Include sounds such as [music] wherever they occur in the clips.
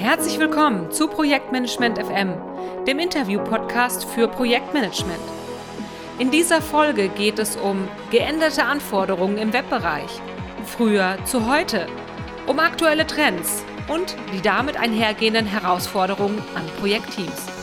Herzlich willkommen zu Projektmanagement FM, dem Interview-Podcast für Projektmanagement. In dieser Folge geht es um geänderte Anforderungen im Webbereich, früher zu heute, um aktuelle Trends und die damit einhergehenden Herausforderungen an Projektteams.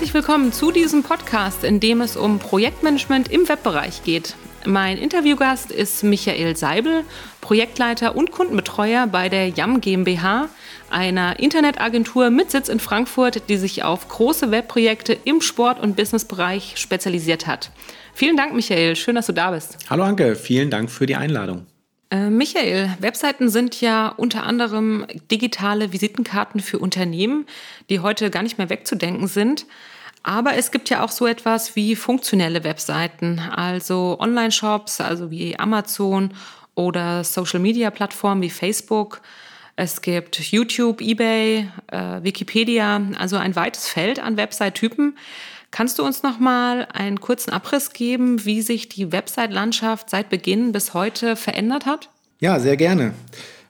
Herzlich willkommen zu diesem Podcast, in dem es um Projektmanagement im Webbereich geht. Mein Interviewgast ist Michael Seibel, Projektleiter und Kundenbetreuer bei der Yam GmbH, einer Internetagentur mit Sitz in Frankfurt, die sich auf große Webprojekte im Sport- und Businessbereich spezialisiert hat. Vielen Dank, Michael. Schön, dass du da bist. Hallo Anke, vielen Dank für die Einladung. Äh, Michael, Webseiten sind ja unter anderem digitale Visitenkarten für Unternehmen, die heute gar nicht mehr wegzudenken sind. Aber es gibt ja auch so etwas wie funktionelle Webseiten, also Online-Shops, also wie Amazon oder Social-Media-Plattformen wie Facebook. Es gibt YouTube, eBay, äh, Wikipedia, also ein weites Feld an Website-Typen. Kannst du uns noch mal einen kurzen Abriss geben, wie sich die Website-Landschaft seit Beginn bis heute verändert hat? Ja, sehr gerne.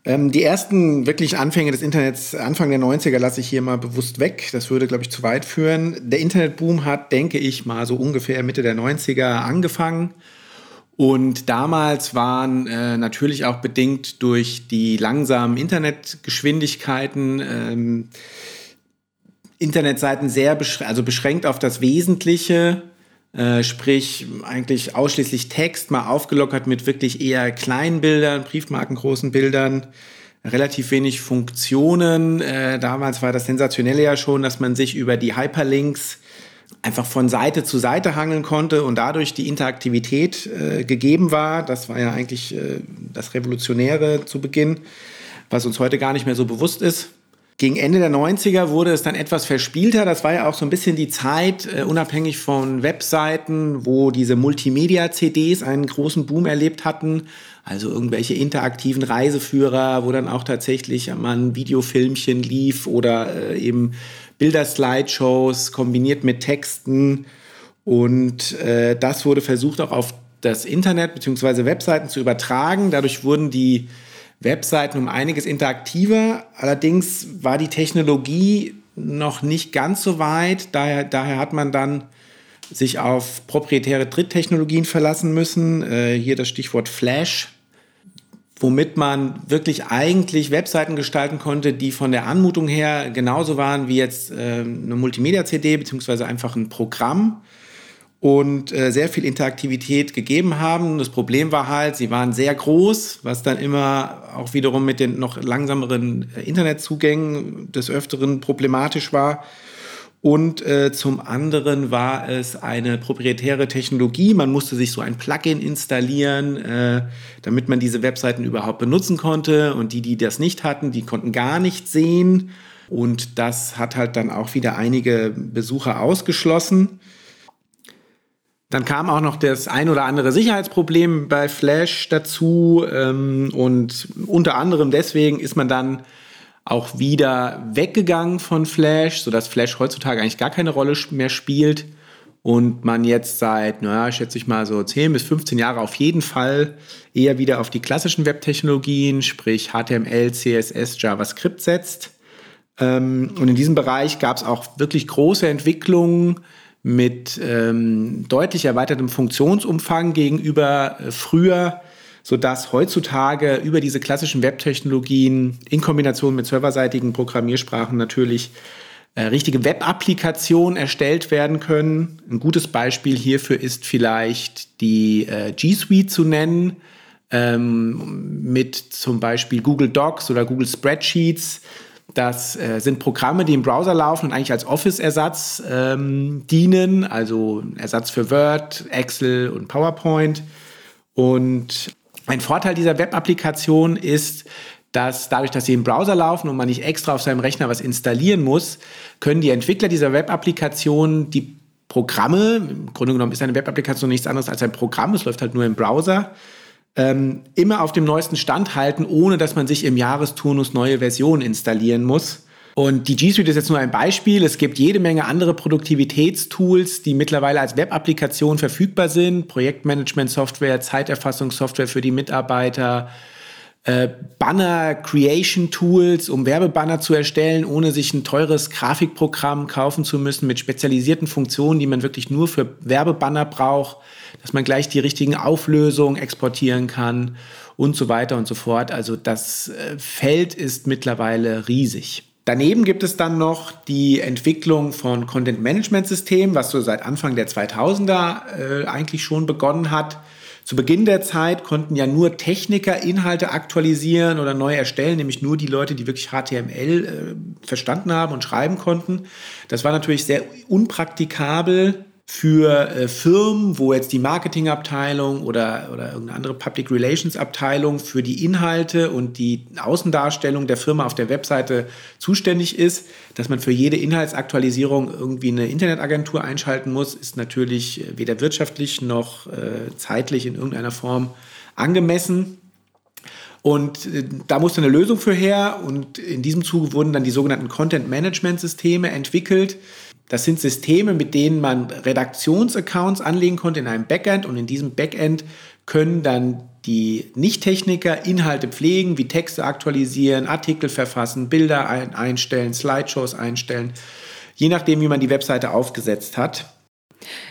Ähm, die ersten wirklich Anfänge des Internets, Anfang der 90er, lasse ich hier mal bewusst weg. Das würde, glaube ich, zu weit führen. Der Internetboom hat, denke ich, mal so ungefähr Mitte der 90er angefangen. Und damals waren äh, natürlich auch bedingt durch die langsamen Internetgeschwindigkeiten ähm, Internetseiten sehr beschränkt, also beschränkt auf das Wesentliche, äh, sprich eigentlich ausschließlich Text, mal aufgelockert mit wirklich eher kleinen Bildern, briefmarkengroßen Bildern, relativ wenig Funktionen. Äh, damals war das Sensationelle ja schon, dass man sich über die Hyperlinks einfach von Seite zu Seite hangeln konnte und dadurch die Interaktivität äh, gegeben war. Das war ja eigentlich äh, das Revolutionäre zu Beginn, was uns heute gar nicht mehr so bewusst ist. Gegen Ende der 90er wurde es dann etwas verspielter. Das war ja auch so ein bisschen die Zeit, äh, unabhängig von Webseiten, wo diese Multimedia-CDs einen großen Boom erlebt hatten. Also irgendwelche interaktiven Reiseführer, wo dann auch tatsächlich mal ein Videofilmchen lief oder äh, eben Bilder-Slideshows kombiniert mit Texten. Und äh, das wurde versucht auch auf das Internet bzw. Webseiten zu übertragen. Dadurch wurden die Webseiten um einiges interaktiver. Allerdings war die Technologie noch nicht ganz so weit. Daher, daher hat man dann sich auf proprietäre Dritttechnologien verlassen müssen. Äh, hier das Stichwort Flash, womit man wirklich eigentlich Webseiten gestalten konnte, die von der Anmutung her genauso waren wie jetzt äh, eine Multimedia-CD beziehungsweise einfach ein Programm und äh, sehr viel Interaktivität gegeben haben. Das Problem war halt, sie waren sehr groß, was dann immer auch wiederum mit den noch langsameren äh, Internetzugängen des Öfteren problematisch war. Und äh, zum anderen war es eine proprietäre Technologie. Man musste sich so ein Plugin installieren, äh, damit man diese Webseiten überhaupt benutzen konnte. Und die, die das nicht hatten, die konnten gar nicht sehen. Und das hat halt dann auch wieder einige Besucher ausgeschlossen. Dann kam auch noch das ein oder andere Sicherheitsproblem bei Flash dazu ähm, und unter anderem deswegen ist man dann auch wieder weggegangen von Flash, sodass Flash heutzutage eigentlich gar keine Rolle mehr spielt und man jetzt seit, naja, schätze ich mal so 10 bis 15 Jahre auf jeden Fall eher wieder auf die klassischen Webtechnologien, sprich HTML, CSS, JavaScript setzt. Ähm, und in diesem Bereich gab es auch wirklich große Entwicklungen, mit ähm, deutlich erweitertem Funktionsumfang gegenüber äh, früher, sodass heutzutage über diese klassischen Webtechnologien in Kombination mit serverseitigen Programmiersprachen natürlich äh, richtige Web-Applikationen erstellt werden können. Ein gutes Beispiel hierfür ist vielleicht die äh, G Suite zu nennen, ähm, mit zum Beispiel Google Docs oder Google Spreadsheets das äh, sind Programme, die im Browser laufen und eigentlich als Office-Ersatz ähm, dienen, also Ersatz für Word, Excel und PowerPoint. Und ein Vorteil dieser Web-Applikation ist, dass dadurch, dass sie im Browser laufen und man nicht extra auf seinem Rechner was installieren muss, können die Entwickler dieser Web-Applikation die Programme, im Grunde genommen ist eine Web-Applikation nichts anderes als ein Programm, es läuft halt nur im Browser, ähm, immer auf dem neuesten Stand halten, ohne dass man sich im Jahresturnus neue Versionen installieren muss. Und die G Suite ist jetzt nur ein Beispiel. Es gibt jede Menge andere Produktivitätstools, die mittlerweile als Web-Applikation verfügbar sind. Projektmanagement-Software, Zeiterfassungssoftware für die Mitarbeiter, äh, Banner-Creation-Tools, um Werbebanner zu erstellen, ohne sich ein teures Grafikprogramm kaufen zu müssen mit spezialisierten Funktionen, die man wirklich nur für Werbebanner braucht, dass man gleich die richtigen Auflösungen exportieren kann und so weiter und so fort. Also das äh, Feld ist mittlerweile riesig. Daneben gibt es dann noch die Entwicklung von Content Management Systemen, was so seit Anfang der 2000er äh, eigentlich schon begonnen hat. Zu Beginn der Zeit konnten ja nur Techniker Inhalte aktualisieren oder neu erstellen, nämlich nur die Leute, die wirklich HTML äh, verstanden haben und schreiben konnten. Das war natürlich sehr unpraktikabel für äh, Firmen, wo jetzt die Marketingabteilung oder, oder irgendeine andere Public Relations Abteilung für die Inhalte und die Außendarstellung der Firma auf der Webseite zuständig ist, dass man für jede Inhaltsaktualisierung irgendwie eine Internetagentur einschalten muss, ist natürlich weder wirtschaftlich noch äh, zeitlich in irgendeiner Form angemessen. Und äh, da musste eine Lösung für her und in diesem Zuge wurden dann die sogenannten Content Management Systeme entwickelt das sind Systeme, mit denen man Redaktionsaccounts anlegen konnte in einem Backend und in diesem Backend können dann die Nicht-Techniker Inhalte pflegen, wie Texte aktualisieren, Artikel verfassen, Bilder ein einstellen, Slideshows einstellen, je nachdem, wie man die Webseite aufgesetzt hat.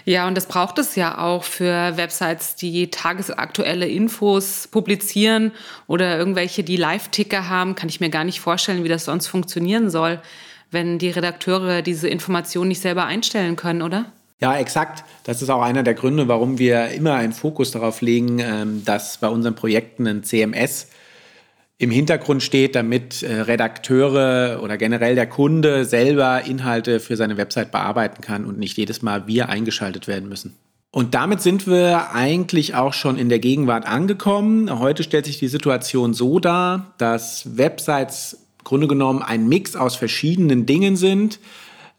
Ja, und das braucht es ja auch für Websites, die tagesaktuelle Infos publizieren oder irgendwelche, die Live-Ticker haben. Kann ich mir gar nicht vorstellen, wie das sonst funktionieren soll wenn die Redakteure diese Informationen nicht selber einstellen können, oder? Ja, exakt. Das ist auch einer der Gründe, warum wir immer einen Fokus darauf legen, ähm, dass bei unseren Projekten ein CMS im Hintergrund steht, damit äh, Redakteure oder generell der Kunde selber Inhalte für seine Website bearbeiten kann und nicht jedes Mal wir eingeschaltet werden müssen. Und damit sind wir eigentlich auch schon in der Gegenwart angekommen. Heute stellt sich die Situation so dar, dass Websites Grunde genommen ein Mix aus verschiedenen Dingen sind.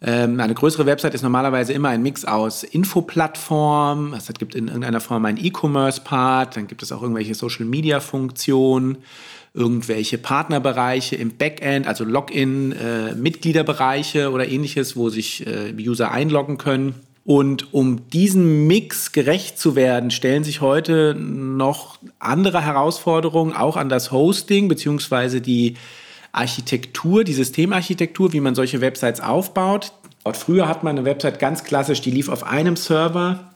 Ähm, eine größere Website ist normalerweise immer ein Mix aus Infoplattformen. Es gibt in irgendeiner Form einen E-Commerce-Part, dann gibt es auch irgendwelche Social-Media-Funktionen, irgendwelche Partnerbereiche im Backend, also Login, äh, oder ähnliches, wo sich äh, User einloggen können. Und um diesem Mix gerecht zu werden, stellen sich heute noch andere Herausforderungen auch an das Hosting beziehungsweise die Architektur, die Systemarchitektur, wie man solche Websites aufbaut. Früher hat man eine Website ganz klassisch, die lief auf einem Server.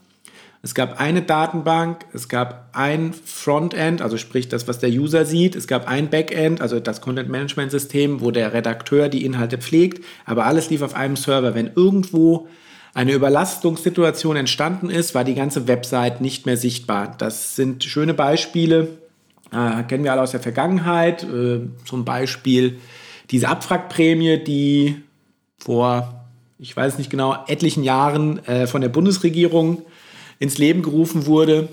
Es gab eine Datenbank, es gab ein Frontend, also sprich das, was der User sieht. Es gab ein Backend, also das Content Management System, wo der Redakteur die Inhalte pflegt. Aber alles lief auf einem Server. Wenn irgendwo eine Überlastungssituation entstanden ist, war die ganze Website nicht mehr sichtbar. Das sind schöne Beispiele äh, kennen wir alle aus der Vergangenheit. Äh, zum Beispiel diese Abwrackprämie, die vor, ich weiß nicht genau, etlichen Jahren äh, von der Bundesregierung ins Leben gerufen wurde,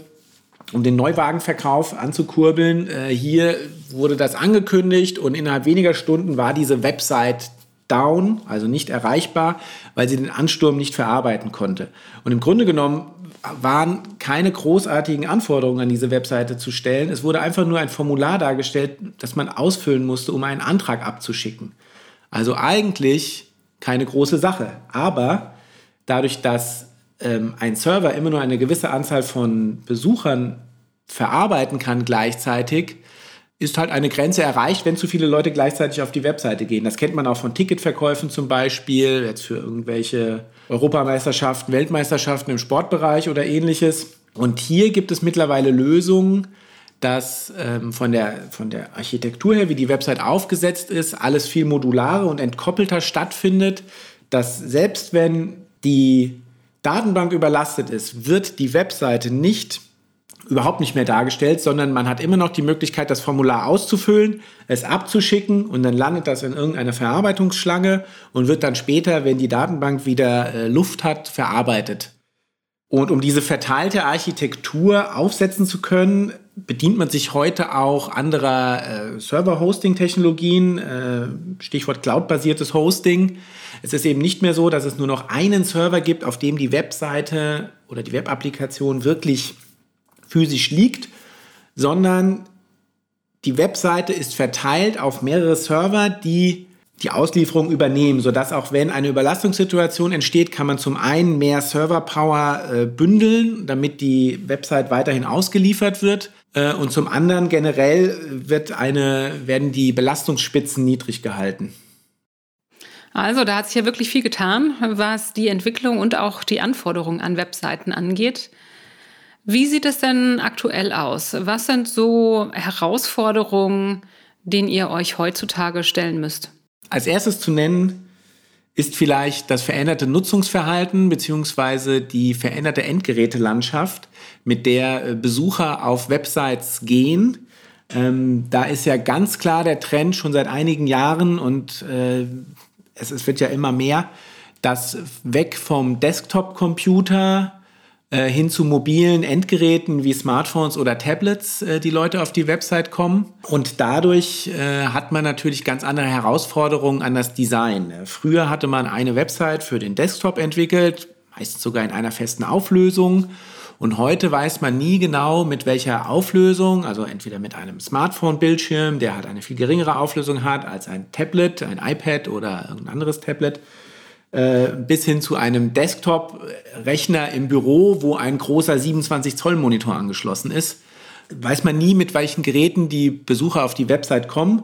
um den Neuwagenverkauf anzukurbeln. Äh, hier wurde das angekündigt und innerhalb weniger Stunden war diese Website down, also nicht erreichbar, weil sie den Ansturm nicht verarbeiten konnte. Und im Grunde genommen waren keine großartigen Anforderungen an diese Webseite zu stellen. Es wurde einfach nur ein Formular dargestellt, das man ausfüllen musste, um einen Antrag abzuschicken. Also eigentlich keine große Sache. Aber dadurch, dass ähm, ein Server immer nur eine gewisse Anzahl von Besuchern verarbeiten kann gleichzeitig, ist halt eine Grenze erreicht, wenn zu viele Leute gleichzeitig auf die Webseite gehen. Das kennt man auch von Ticketverkäufen zum Beispiel, jetzt für irgendwelche Europameisterschaften, Weltmeisterschaften im Sportbereich oder ähnliches. Und hier gibt es mittlerweile Lösungen, dass ähm, von, der, von der Architektur her, wie die Website aufgesetzt ist, alles viel modularer und entkoppelter stattfindet, dass selbst wenn die Datenbank überlastet ist, wird die Webseite nicht überhaupt nicht mehr dargestellt, sondern man hat immer noch die Möglichkeit, das Formular auszufüllen, es abzuschicken und dann landet das in irgendeiner Verarbeitungsschlange und wird dann später, wenn die Datenbank wieder äh, Luft hat, verarbeitet. Und um diese verteilte Architektur aufsetzen zu können, bedient man sich heute auch anderer äh, Server-Hosting-Technologien, äh, Stichwort Cloud-basiertes Hosting. Es ist eben nicht mehr so, dass es nur noch einen Server gibt, auf dem die Webseite oder die Web-Applikation wirklich physisch liegt, sondern die Webseite ist verteilt auf mehrere Server, die die Auslieferung übernehmen, sodass auch wenn eine Überlastungssituation entsteht, kann man zum einen mehr Serverpower äh, bündeln, damit die Website weiterhin ausgeliefert wird. Äh, und zum anderen generell wird eine, werden die Belastungsspitzen niedrig gehalten. Also da hat sich ja wirklich viel getan, was die Entwicklung und auch die Anforderungen an Webseiten angeht. Wie sieht es denn aktuell aus? Was sind so Herausforderungen, denen ihr euch heutzutage stellen müsst? Als erstes zu nennen ist vielleicht das veränderte Nutzungsverhalten beziehungsweise die veränderte Endgerätelandschaft, mit der äh, Besucher auf Websites gehen. Ähm, da ist ja ganz klar der Trend schon seit einigen Jahren und äh, es, es wird ja immer mehr, dass weg vom Desktop-Computer äh, hin zu mobilen Endgeräten wie Smartphones oder Tablets äh, die Leute auf die Website kommen. Und dadurch äh, hat man natürlich ganz andere Herausforderungen an das Design. Früher hatte man eine Website für den Desktop entwickelt, meistens sogar in einer festen Auflösung. Und heute weiß man nie genau, mit welcher Auflösung, also entweder mit einem Smartphone-Bildschirm, der halt eine viel geringere Auflösung hat als ein Tablet, ein iPad oder irgendein anderes Tablet, äh, bis hin zu einem Desktop-Rechner im Büro, wo ein großer 27 Zoll Monitor angeschlossen ist. Weiß man nie, mit welchen Geräten die Besucher auf die Website kommen.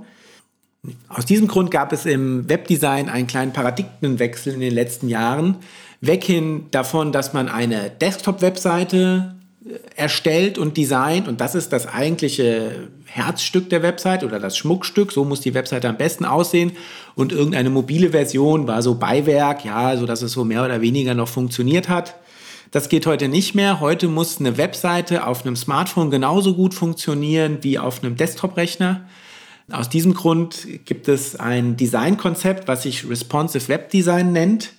Aus diesem Grund gab es im Webdesign einen kleinen Paradigmenwechsel in den letzten Jahren. Weg hin davon, dass man eine Desktop-Webseite erstellt und designt und das ist das eigentliche Herzstück der Website oder das Schmuckstück, so muss die Webseite am besten aussehen und irgendeine mobile Version war so Beiwerk, ja, so dass es so mehr oder weniger noch funktioniert hat. Das geht heute nicht mehr. Heute muss eine Webseite auf einem Smartphone genauso gut funktionieren wie auf einem Desktop-Rechner. Aus diesem Grund gibt es ein Designkonzept, was sich Responsive Web Design nennt.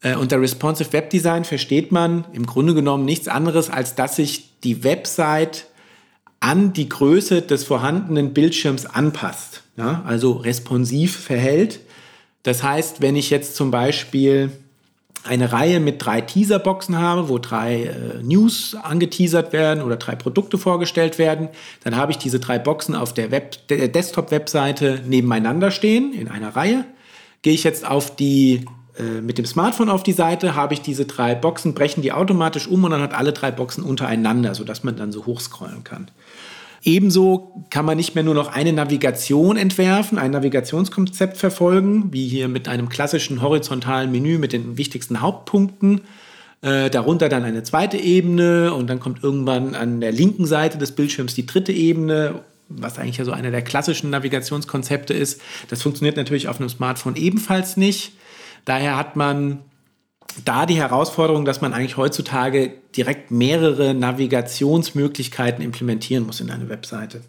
Äh, unter Responsive Web Design versteht man im Grunde genommen nichts anderes, als dass sich die Website an die Größe des vorhandenen Bildschirms anpasst, ja, also responsiv verhält. Das heißt, wenn ich jetzt zum Beispiel eine Reihe mit drei Teaserboxen habe, wo drei äh, News angeteasert werden oder drei Produkte vorgestellt werden, dann habe ich diese drei Boxen auf der, Web der Desktop-Webseite nebeneinander stehen in einer Reihe. Gehe ich jetzt auf die mit dem Smartphone auf die Seite, habe ich diese drei Boxen, brechen die automatisch um und dann hat alle drei Boxen untereinander, sodass man dann so hochscrollen kann. Ebenso kann man nicht mehr nur noch eine Navigation entwerfen, ein Navigationskonzept verfolgen, wie hier mit einem klassischen horizontalen Menü mit den wichtigsten Hauptpunkten. Äh, darunter dann eine zweite Ebene und dann kommt irgendwann an der linken Seite des Bildschirms die dritte Ebene, was eigentlich ja so einer der klassischen Navigationskonzepte ist. Das funktioniert natürlich auf einem Smartphone ebenfalls nicht. Daher hat man da die Herausforderung, dass man eigentlich heutzutage direkt mehrere Navigationsmöglichkeiten implementieren muss in eine Webseite.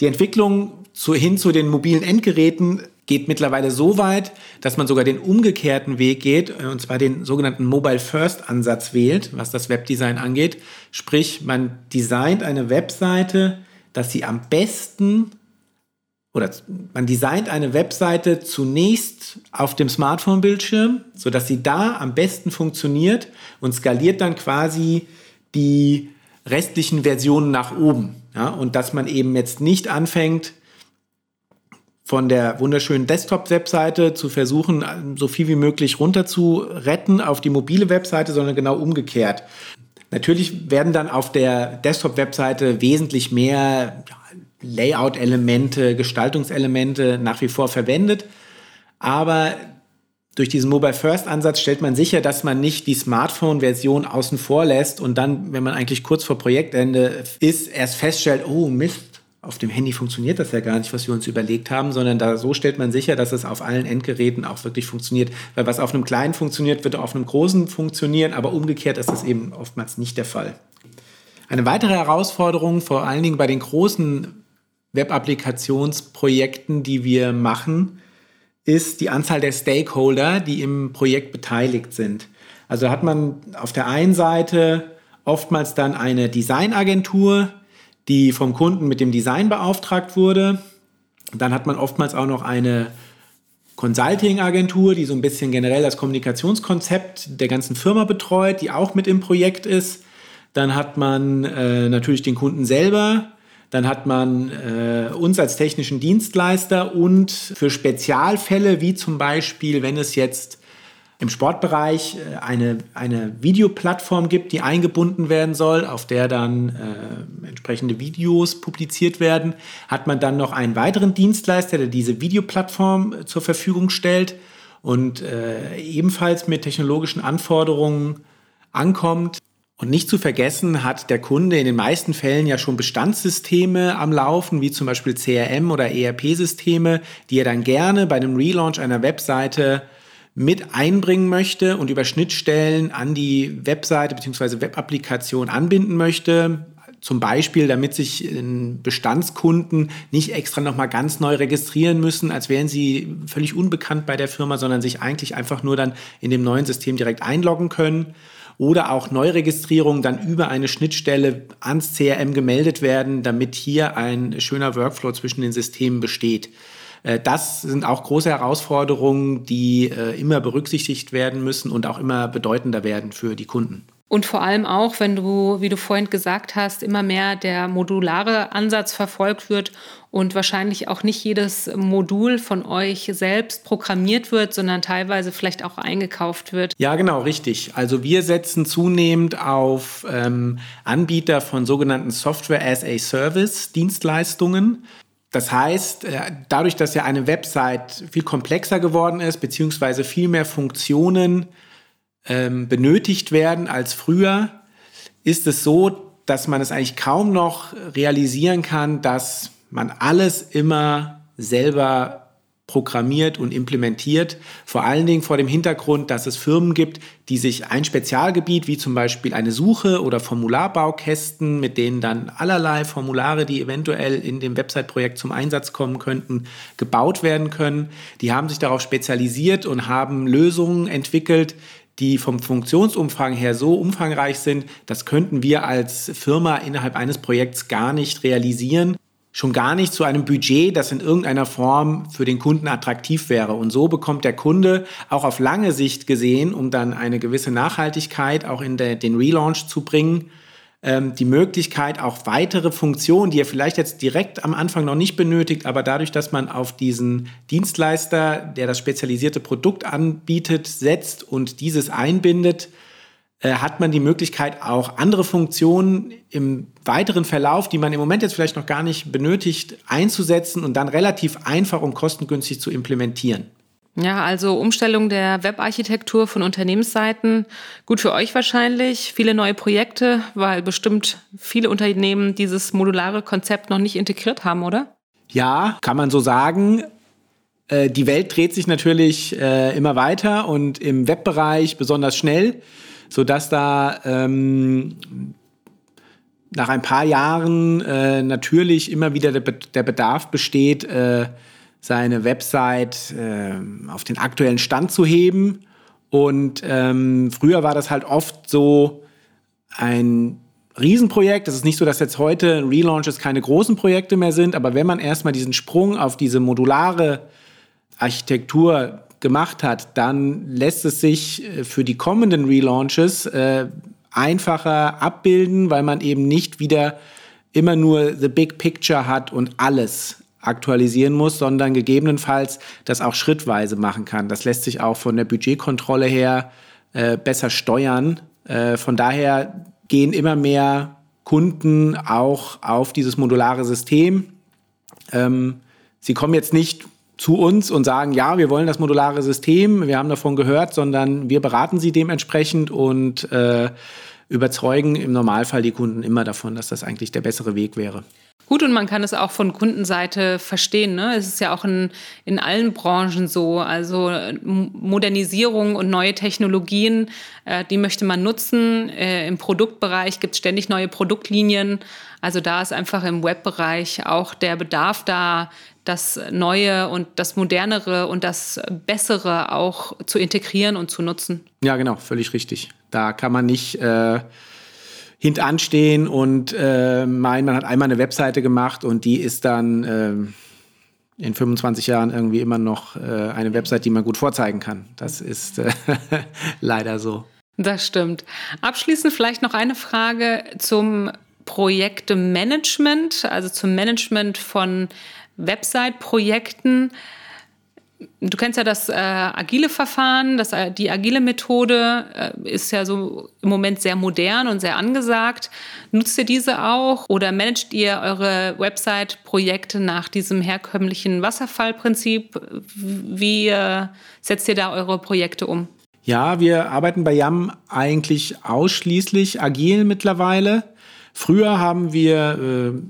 Die Entwicklung zu, hin zu den mobilen Endgeräten geht mittlerweile so weit, dass man sogar den umgekehrten Weg geht, äh, und zwar den sogenannten Mobile First Ansatz wählt, was das Webdesign angeht. Sprich, man designt eine Webseite, dass sie am besten oder man designt eine Webseite zunächst auf dem Smartphone-Bildschirm, sodass sie da am besten funktioniert und skaliert dann quasi die restlichen Versionen nach oben. Ja, und dass man eben jetzt nicht anfängt, von der wunderschönen Desktop-Webseite zu versuchen, so viel wie möglich runter zu retten auf die mobile Webseite, sondern genau umgekehrt. Natürlich werden dann auf der Desktop-Webseite wesentlich mehr Layout-Elemente, Gestaltungselemente nach wie vor verwendet. Aber durch diesen Mobile First Ansatz stellt man sicher, dass man nicht die Smartphone-Version außen vor lässt und dann, wenn man eigentlich kurz vor Projektende ist, erst feststellt, oh Mist, auf dem Handy funktioniert das ja gar nicht, was wir uns überlegt haben, sondern da so stellt man sicher, dass es auf allen Endgeräten auch wirklich funktioniert. Weil was auf einem kleinen funktioniert, wird auf einem großen funktionieren, aber umgekehrt ist das eben oftmals nicht der Fall. Eine weitere Herausforderung, vor allen Dingen bei den großen Web-Applikationsprojekten, die wir machen, ist die Anzahl der Stakeholder, die im Projekt beteiligt sind. Also hat man auf der einen Seite oftmals dann eine Designagentur, die vom Kunden mit dem Design beauftragt wurde. Dann hat man oftmals auch noch eine Consulting-Agentur, die so ein bisschen generell das Kommunikationskonzept der ganzen Firma betreut, die auch mit im Projekt ist. Dann hat man äh, natürlich den Kunden selber, Dann hat man äh, uns als technischen Dienstleister und für Spezialfälle, wie zum Beispiel, wenn es jetzt im Sportbereich äh, eine, eine Videoplattform gibt, die eingebunden werden soll, auf der dann äh, entsprechende Videos publiziert werden, hat man dann noch einen weiteren Dienstleister, der diese Videoplattform äh, zur Verfügung stellt und äh, ebenfalls mit technologischen Anforderungen ankommt. Und nicht zu vergessen hat der Kunde in den meisten Fällen ja schon Bestandssysteme am Laufen, wie zum Beispiel CRM oder ERP-Systeme, die er dann gerne bei einem Relaunch einer Webseite mit einbringen möchte und über Schnittstellen an die Webseite bzw. Webapplikation anbinden möchte. Zum Beispiel, damit sich Bestandskunden nicht extra nochmal ganz neu registrieren müssen, als wären sie völlig unbekannt bei der Firma, sondern sich eigentlich einfach nur dann in dem neuen System direkt einloggen können. Oder auch Neuregistrierungen dann über eine Schnittstelle ans CRM gemeldet werden, damit hier ein schöner Workflow zwischen den Systemen besteht. Äh, das sind auch große Herausforderungen, die äh, immer berücksichtigt werden müssen und auch immer bedeutender werden für die Kunden. Und vor allem auch, wenn du, wie du vorhin gesagt hast, immer mehr der modulare Ansatz verfolgt wird und wahrscheinlich auch nicht jedes Modul von euch selbst programmiert wird, sondern teilweise vielleicht auch eingekauft wird. Ja, genau, richtig. Also wir setzen zunehmend auf ähm, Anbieter von sogenannten Software as a Service Dienstleistungen. Das heißt, äh, dadurch, dass ja eine Website viel komplexer geworden ist, beziehungsweise viel mehr Funktionen ähm, benötigt werden als früher, ist es so, dass man es eigentlich kaum noch realisieren kann, dass man alles immer selber programmiert und implementiert. Vor allen Dingen vor dem Hintergrund, dass es Firmen gibt, die sich ein Spezialgebiet, wie zum Beispiel eine Suche oder Formularbaukästen, mit denen dann allerlei Formulare, die eventuell in dem Website-Projekt zum Einsatz kommen könnten, gebaut werden können. Die haben sich darauf spezialisiert und haben Lösungen entwickelt, die vom Funktionsumfang her so umfangreich sind, das könnten wir als Firma innerhalb eines Projekts gar nicht realisieren schon gar nicht zu einem Budget, das in irgendeiner Form für den Kunden attraktiv wäre. Und so bekommt der Kunde auch auf lange Sicht gesehen, um dann eine gewisse Nachhaltigkeit auch in der, den Relaunch zu bringen, ähm, die Möglichkeit, auch weitere Funktionen, die er vielleicht jetzt direkt am Anfang noch nicht benötigt, aber dadurch, dass man auf diesen Dienstleister, der das spezialisierte Produkt anbietet, setzt und dieses einbindet, äh, hat man die Möglichkeit, auch andere Funktionen im weiteren Verlauf, die man im Moment jetzt vielleicht noch gar nicht benötigt, einzusetzen und dann relativ einfach und kostengünstig zu implementieren. Ja, also Umstellung der Webarchitektur von Unternehmensseiten. Gut für euch wahrscheinlich. Viele neue Projekte, weil bestimmt viele Unternehmen dieses modulare Konzept noch nicht integriert haben, oder? Ja, kann man so sagen. Äh, die Welt dreht sich natürlich äh, immer weiter und im Webbereich besonders schnell sodass da ähm, nach ein paar Jahren äh, natürlich immer wieder der, der Bedarf besteht, äh, seine Website äh, auf den aktuellen Stand zu heben. Und ähm, früher war das halt oft so ein Riesenprojekt. Es ist nicht so, dass jetzt heute Relaunches keine großen Projekte mehr sind, aber wenn man erstmal diesen Sprung auf diese modulare Architektur gemacht hat, dann lässt es sich äh, für die kommenden Relaunches äh, einfacher abbilden, weil man eben nicht wieder immer nur the big picture hat und alles aktualisieren muss, sondern gegebenenfalls das auch schrittweise machen kann. Das lässt sich auch von der Budgetkontrolle her äh, besser steuern. Äh, von daher gehen immer mehr Kunden auch auf dieses modulare System. Ähm, sie kommen jetzt nicht zu uns und sagen, ja, wir wollen das modulare System, wir haben davon gehört, sondern wir beraten sie dementsprechend und äh, überzeugen im Normalfall die Kunden immer davon, dass das eigentlich der bessere Weg wäre. Gut, und man kann es auch von Kundenseite verstehen. Ne? Es ist ja auch in, in allen Branchen so. Also Modernisierung und neue Technologien, äh, die möchte man nutzen. Äh, Im Produktbereich gibt es ständig neue Produktlinien. Also da ist einfach im Webbereich auch der Bedarf da, das Neue und das Modernere und das Bessere auch zu integrieren und zu nutzen. Ja, genau, völlig richtig. Da kann man nicht äh, hintanstehen und äh, meinen, man hat einmal eine Webseite gemacht und die ist dann äh, in 25 Jahren irgendwie immer noch äh, eine Webseite, die man gut vorzeigen kann. Das ist äh, [laughs] leider so. Das stimmt. Abschließend vielleicht noch eine Frage zum Projektemanagement, also zum Management von Website-Projekten. Du kennst ja das äh, agile Verfahren, das, äh, die agile Methode äh, ist ja so im Moment sehr modern und sehr angesagt. Nutzt ihr diese auch oder managt ihr eure Website-Projekte nach diesem herkömmlichen Wasserfallprinzip? Wie äh, setzt ihr da eure Projekte um? Ja, wir arbeiten bei YAM eigentlich ausschließlich agil mittlerweile. Früher haben wir äh,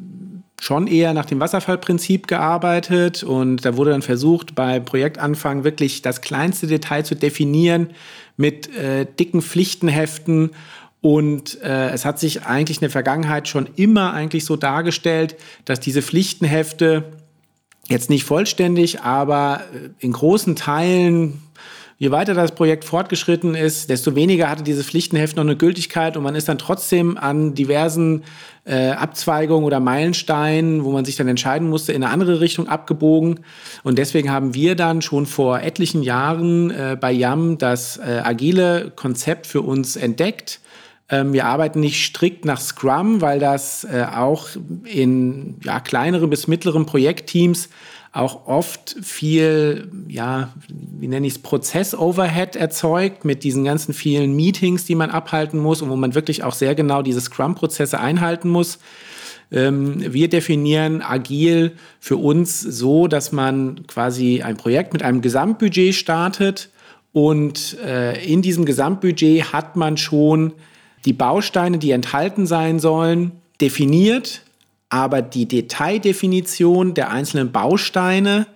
schon eher nach dem Wasserfallprinzip gearbeitet. Und da wurde dann versucht, bei Projektanfang wirklich das kleinste Detail zu definieren mit äh, dicken Pflichtenheften. Und äh, es hat sich eigentlich in der Vergangenheit schon immer eigentlich so dargestellt, dass diese Pflichtenhefte jetzt nicht vollständig, aber äh, in großen Teilen Je weiter das Projekt fortgeschritten ist, desto weniger hatte dieses Pflichtenheft noch eine Gültigkeit und man ist dann trotzdem an diversen äh, Abzweigungen oder Meilensteinen, wo man sich dann entscheiden musste, in eine andere Richtung abgebogen. Und deswegen haben wir dann schon vor etlichen Jahren äh, bei YAM das äh, agile Konzept für uns entdeckt. Ähm, wir arbeiten nicht strikt nach Scrum, weil das äh, auch in ja, kleineren bis mittleren Projektteams auch oft viel, ja, wie nenne ich es, Prozess-Overhead erzeugt mit diesen ganzen vielen Meetings, die man abhalten muss und wo man wirklich auch sehr genau diese Scrum-Prozesse einhalten muss. Ähm, wir definieren agil für uns so, dass man quasi ein Projekt mit einem Gesamtbudget startet und äh, in diesem Gesamtbudget hat man schon die Bausteine, die enthalten sein sollen, definiert aber die Detaildefinition der einzelnen Bausteine,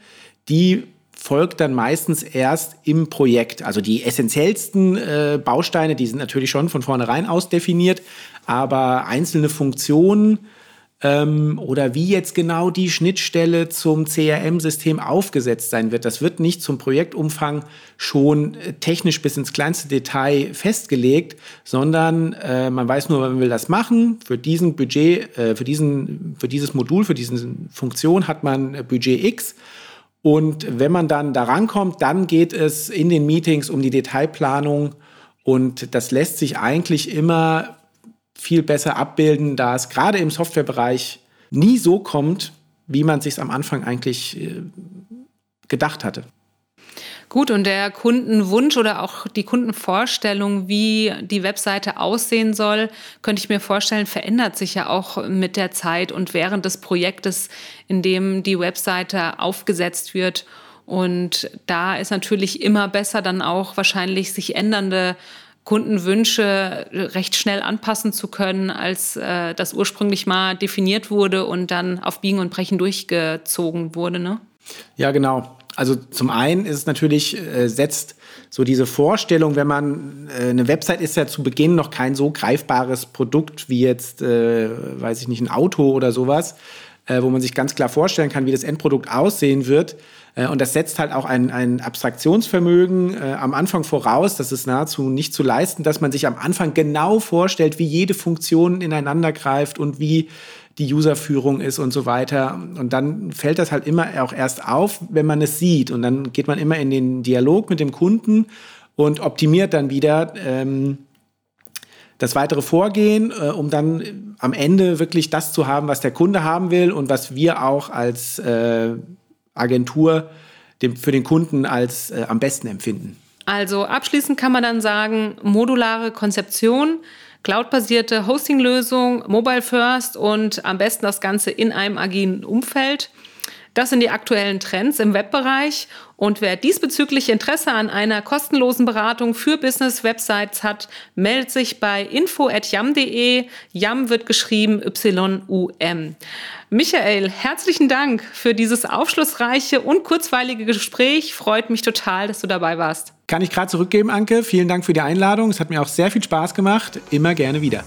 die folgt dann meistens erst im Projekt. Also die essentiellsten äh, Bausteine, die sind natürlich schon von vornherein ausdefiniert, aber einzelne Funktionen ähm, oder wie jetzt genau die Schnittstelle zum CRM-System aufgesetzt sein wird. Das wird nicht zum Projektumfang schon äh, technisch bis ins kleinste Detail festgelegt, sondern äh, man weiß nur, man will das machen. Für diesen Budget, äh, für, diesen, für dieses Modul, für diese Funktion hat man äh, Budget X. Und wenn man dann da rankommt, dann geht es in den Meetings um die Detailplanung. Und das lässt sich eigentlich immer viel besser abbilden, da es gerade im Softwarebereich nie so kommt, wie man sich am Anfang eigentlich äh, gedacht hatte. Gut, und der Kundenwunsch oder auch die Kundenvorstellung, wie die Webseite aussehen soll, könnte ich mir vorstellen, verändert sich ja auch mit der Zeit und während des Projektes, in dem die Webseite aufgesetzt wird. Und da ist natürlich immer besser dann auch wahrscheinlich sich ändernde Kundenwünsche recht schnell anpassen zu können, als äh, das ursprünglich mal definiert wurde und dann auf Biegen und Brechen durchgezogen wurde. Ne? Ja, genau. Also zum einen ist es natürlich, äh, setzt so diese Vorstellung, wenn man, äh, eine Website ist ja zu Beginn noch kein so greifbares Produkt wie jetzt, äh, weiß ich nicht, ein Auto oder sowas, äh, wo man sich ganz klar vorstellen kann, wie das Endprodukt aussehen wird. Äh, und das setzt halt auch ein, ein Abstraktionsvermögen äh, am Anfang voraus. Das ist nahezu nicht zu leisten, dass man sich am Anfang genau vorstellt, wie jede Funktion ineinander greift und wie die Userführung ist und so weiter. Und dann fällt das halt immer auch erst auf, wenn man es sieht. Und dann geht man immer in den Dialog mit dem Kunden und optimiert dann wieder ähm, das weitere Vorgehen, äh, um dann am Ende wirklich das zu haben, was der Kunde haben will und was wir auch als äh, Agentur dem, für den Kunden als äh, am besten empfinden. Also abschließend kann man dann sagen, modulare Konzeption, cloudbasierte Hosting-Lösung, Mobile First und am besten das Ganze in einem agilen Umfeld. Das sind die aktuellen Trends im Webbereich. Und wer diesbezüglich Interesse an einer kostenlosen Beratung für Business-Websites hat, meldet sich bei info.yam.de. Yam wird geschrieben Y-U-M. Michael, herzlichen Dank für dieses aufschlussreiche und kurzweilige Gespräch. Freut mich total, dass du dabei warst. Kann ich gerade zurückgeben, Anke. Vielen Dank für die Einladung. Es hat mir auch sehr viel Spaß gemacht. Immer gerne wieder.